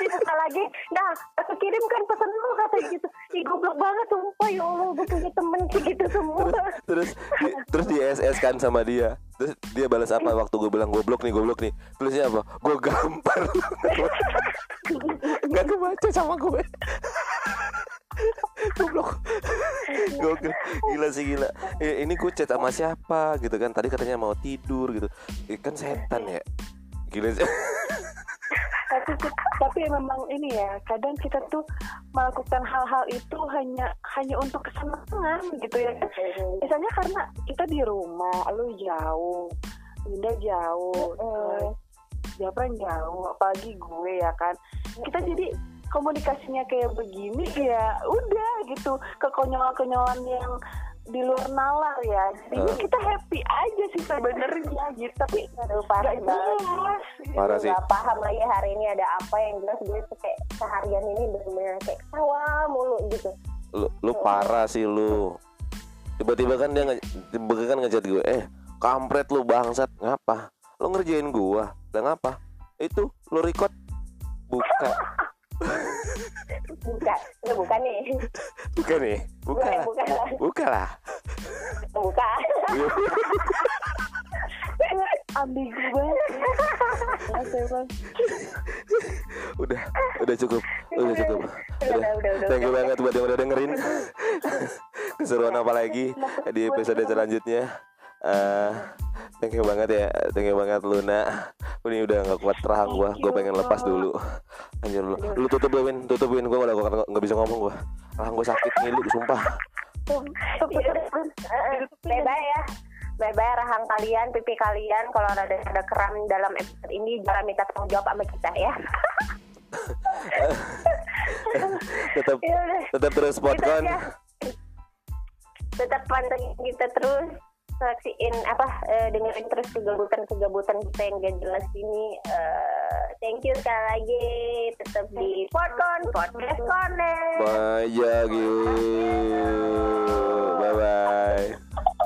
dibuka lagi nah aku kirimkan pesan lu kata gitu. Ih goblok banget sumpah ya Allah gue punya temen kayak gitu semua. Terus di- terus di SS kan sama dia. Terus dia balas apa waktu gue bilang goblok nih goblok nih. Tulisnya apa? Gue gampar. Nggak kebaca sama gue. Goblok. Gokil. gila sih gila. Eh, ini gue chat sama siapa gitu kan? Tadi katanya mau tidur gitu. Eh, kan setan ya. Gila sih tapi tapi memang ini ya kadang kita tuh melakukan hal-hal itu hanya hanya untuk kesenangan gitu ya. Misalnya karena kita di rumah lu jauh Linda jauh Mm. Japran jauh apalagi gue ya kan. Kita jadi komunikasinya kayak begini ya udah gitu. Kekonyolan-konyolan yang di luar nalar ya. Jadi Eh. kita happy aja sih sebenarnya gitu. Tapi Aduh, nggak parah banget. jelas Parah sih. Gak paham lagi hari ini ada apa yang jelas gue tuh kayak seharian ini bener-bener kayak tawa mulu gitu. Lu, lu parah sih lu. Tiba-tiba kan dia nge- tiba-tiba kan ngechat gue eh kampret lu bangsat. Ngapa? Lu ngerjain gua. Dan ngapa? Itu lu record. Buka bukan lu bukan nih. Buka nih buka Gue lah. Bukan lah. Buka lah. Buka. Ambigu banget. Udah udah cukup udah cukup. Udah, udah, udah, udah, thank you udah. banget buat yang udah dengerin. Keseruan apa lagi di episode selanjutnya Eh, thank you banget ya thank you banget Luna. Ini udah nggak kuat rahang gua gue pengen lepas dulu. Anjir lu lu tutup dulu Win tutup Win gua udah nggak nggak bisa ngomong gua. Rahang gua sakit ngilu sumpah. Bye bye ya. Bye bye rahang kalian pipi kalian. Kalau ada ada keram dalam episode ini jangan minta tanggung jawab sama kita ya. Tetap tetap terus Gitu podcast aja. tetap pantengin kita terus saksiin apa eh, dengerin terus kegabutan kegabutan kita yang gak jelas ini Eh, thank you sekali lagi tetap di Podcon Podcast Connect. Bye ya bye bye